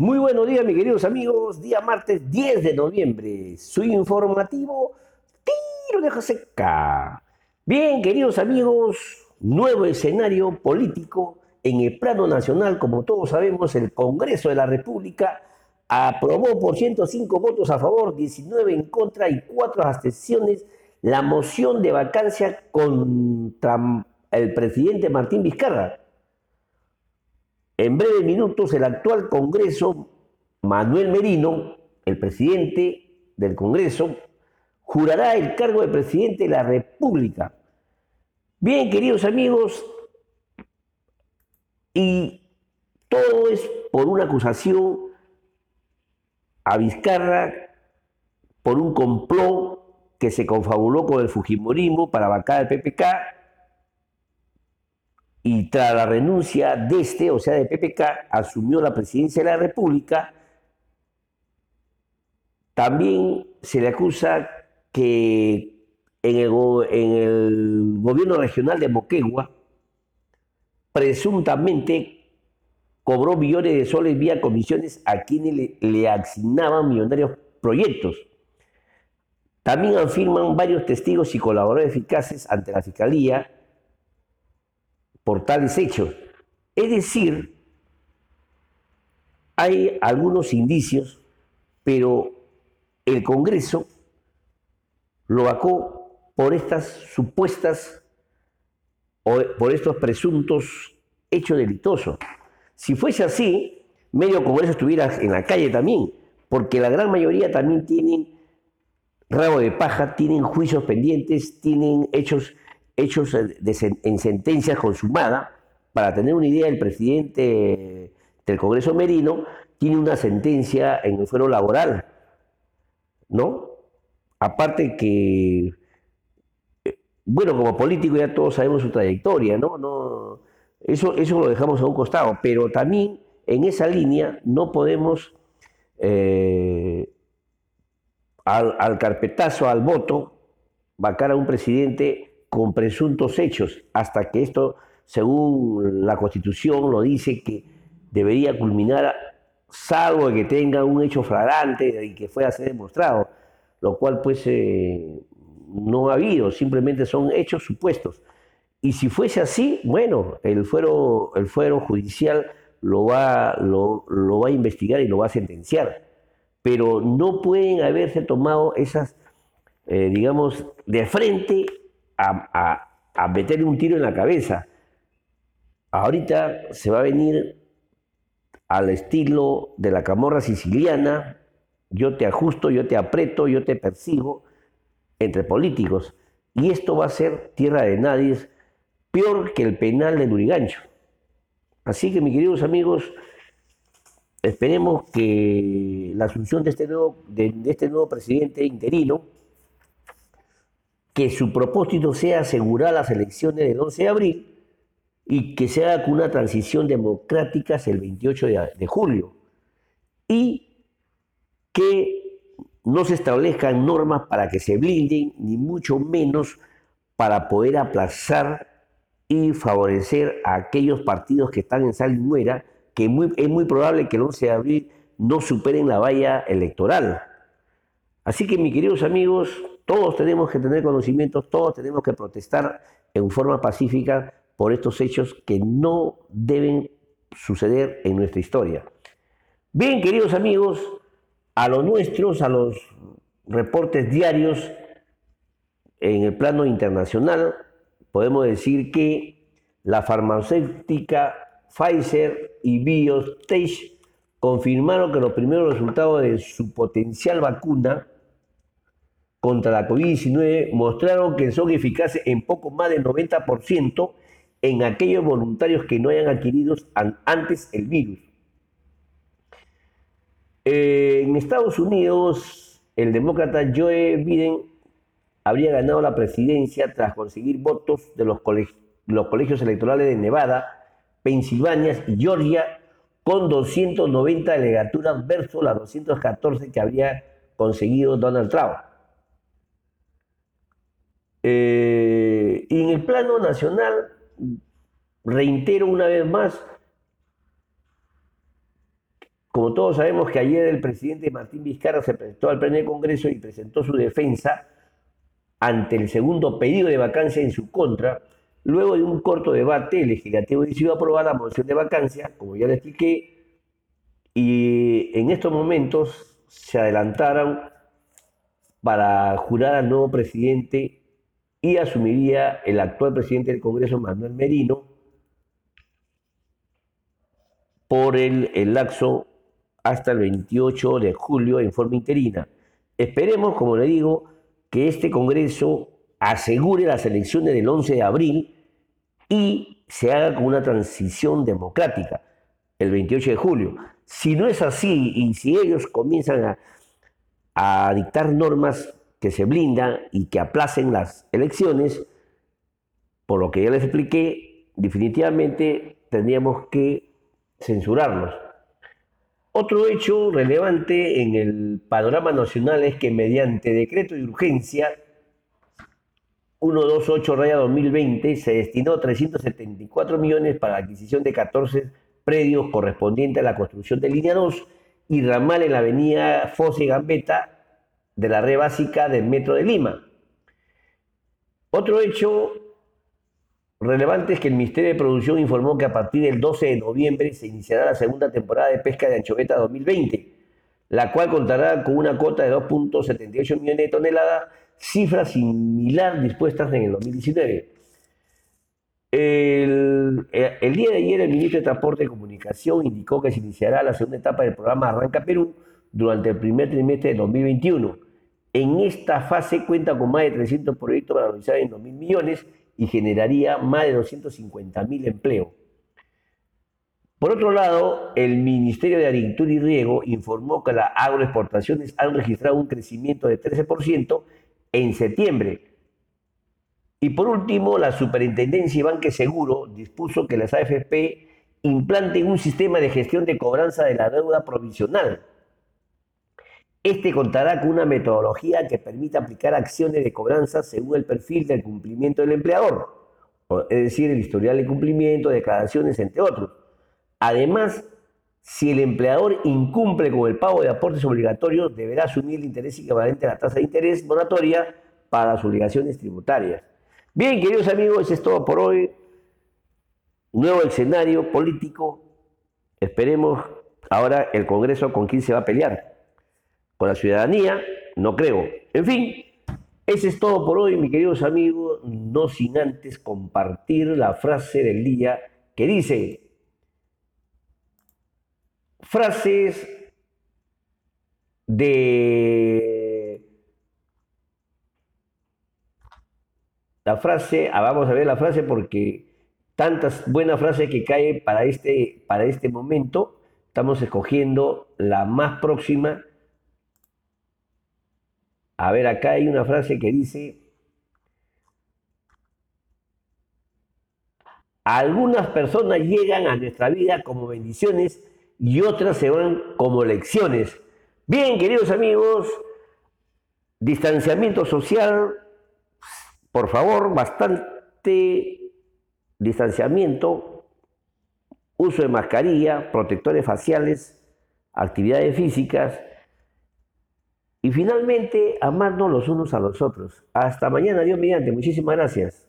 Muy buenos días, mis queridos amigos. Día martes 10 de noviembre. Su informativo Tiro de Joseca. Bien, queridos amigos, nuevo escenario político en el plano nacional. Como todos sabemos, el Congreso de la República aprobó por 105 votos a favor, 19 en contra y 4 abstenciones la moción de vacancia contra el presidente Martín Vizcarra. En breves minutos, el actual Congreso, Manuel Merino, el presidente del Congreso, jurará el cargo de presidente de la República. Bien, queridos amigos, y todo es por una acusación a Vizcarra por un complot que se confabuló con el Fujimorismo para vacar el PPK y tras la renuncia de este, o sea, de PPK, asumió la presidencia de la República. También se le acusa que en el, gobierno regional de Moquegua, presuntamente cobró millones de soles vía comisiones a quienes le, asignaban millonarios proyectos. También afirman varios testigos y colaboradores eficaces ante la Fiscalía por tales hechos. Es decir, hay algunos indicios, pero el Congreso lo vacó por estas supuestas o por estos presuntos hechos delitosos. Si fuese así, medio Congreso estuviera en la calle también, porque la gran mayoría también tienen rabo de paja, tienen juicios pendientes, tienen hechos hechos en sentencias consumadas. Para tener una idea, el presidente del Congreso Merino tiene una sentencia en el fuero laboral, ¿no? Aparte que, eh, bueno, como político ya todos sabemos su trayectoria, ¿no? no eso, eso lo dejamos a un costado, pero también en esa línea no podemos, eh, al, al carpetazo, al voto, vacar a un presidente con presuntos hechos, hasta que esto, según la Constitución, lo dice que debería culminar salvo que tenga un hecho flagrante y que fuera a ser demostrado, lo cual pues eh, no ha habido, simplemente son hechos supuestos. Y si fuese así, bueno, el fuero, el fuero judicial lo va, lo, va a investigar y lo va a sentenciar, pero no pueden haberse tomado esas, eh, digamos, de frente a, a, meterle un tiro en la cabeza. Ahorita se va a venir al estilo de la camorra siciliana, yo te ajusto, yo te aprieto, yo te persigo, entre políticos. Y esto va a ser tierra de nadie, peor que el penal de Lurigancho. Así que, mis queridos amigos, esperemos que la asunción de este nuevo, de este nuevo presidente interino que su propósito sea asegurar las elecciones del 11 de abril y que se haga una transición democrática el 28 de, julio y que no se establezcan normas para que se blinden, ni mucho menos para poder aplazar y favorecer a aquellos partidos que están en sal y muera, que es muy probable que el 11 de abril no superen la valla electoral. Así que, mis queridos amigos, todos tenemos que tener conocimientos, todos tenemos que protestar en forma pacífica por estos hechos que no deben suceder en nuestra historia. Bien, queridos amigos, a los nuestros, a los reportes diarios en el plano internacional, podemos decir que la farmacéutica Pfizer y BioNTech confirmaron que los primeros resultados de su potencial vacuna contra la COVID-19 mostraron que son eficaces en poco más del 90% en aquellos voluntarios que no hayan adquirido antes el virus. Eh, en Estados Unidos, el demócrata Joe Biden habría ganado la presidencia tras conseguir votos de los, los colegios electorales de Nevada, Pensilvania y Georgia con 290 delegaturas versus las 214 que habría conseguido Donald Trump. Eh, y en el plano nacional, reitero una vez más, como todos sabemos que ayer el presidente Martín Vizcarra se presentó al pleno del Congreso y presentó su defensa ante el segundo pedido de vacancia en su contra, luego de un corto debate, legislativo decidió aprobar la moción de vacancia, como ya le expliqué, y en estos momentos se adelantaron para jurar al nuevo presidente y asumiría el actual presidente del Congreso, Manuel Merino, por el, el lapso hasta el 28 de julio en forma interina. Esperemos, como le digo, que este Congreso asegure las elecciones del 11 de abril y se haga con una transición democrática el 28 de julio. Si no es así y si ellos comienzan a, a dictar normas que se blindan y que aplacen las elecciones, por lo que ya les expliqué, definitivamente tendríamos que censurarlos. Otro hecho relevante en el panorama nacional es que mediante decreto de urgencia 128-2020 se destinó 374 millones para la adquisición de 14 predios correspondientes a la construcción de línea 2 y ramal en la avenida Fosse Gambetta de la red básica del Metro de Lima. Otro hecho relevante es que el Ministerio de Producción informó que a partir del 12 de noviembre se iniciará la segunda temporada de pesca de anchoveta 2020, la cual contará con una cuota de 2.78 millones de toneladas, cifra similar dispuestas en el 2019. El, el, día de ayer el ministro de Transporte y Comunicación indicó que se iniciará la segunda etapa del programa Arranca Perú durante el primer trimestre de 2021. En esta fase cuenta con más de 300 proyectos valorizados en 2.000 millones y generaría más de 250 mil empleos. Por otro lado, el Ministerio de Agricultura y Riego informó que las agroexportaciones han registrado un crecimiento de 13% en septiembre. Y por último, la Superintendencia y Banque Seguro dispuso que las AFP implanten un sistema de gestión de cobranza de la deuda provisional. Este contará con una metodología que permita aplicar acciones de cobranza según el perfil del cumplimiento del empleador, es decir, el historial de cumplimiento, declaraciones, entre otros. Además, si el empleador incumple con el pago de aportes obligatorios, deberá asumir el interés equivalente a la tasa de interés moratoria para las obligaciones tributarias. Bien, queridos amigos, eso es todo por hoy. Nuevo escenario político. Esperemos ahora el Congreso con quién se va a pelear con la ciudadanía, no creo. En fin, ese es todo por hoy, mis queridos amigos, no sin antes compartir la frase del día que dice, frases de... La frase, ah, vamos a ver la frase porque tantas buenas frases que caen para este, para este momento, estamos escogiendo la más próxima a ver, acá hay una frase que dice, algunas personas llegan a nuestra vida como bendiciones y otras se van como lecciones. Bien, queridos amigos, distanciamiento social, por favor, bastante distanciamiento, uso de mascarilla, protectores faciales, actividades físicas, y finalmente, amarnos los unos a los otros. Hasta mañana, Dios mediante. Muchísimas gracias.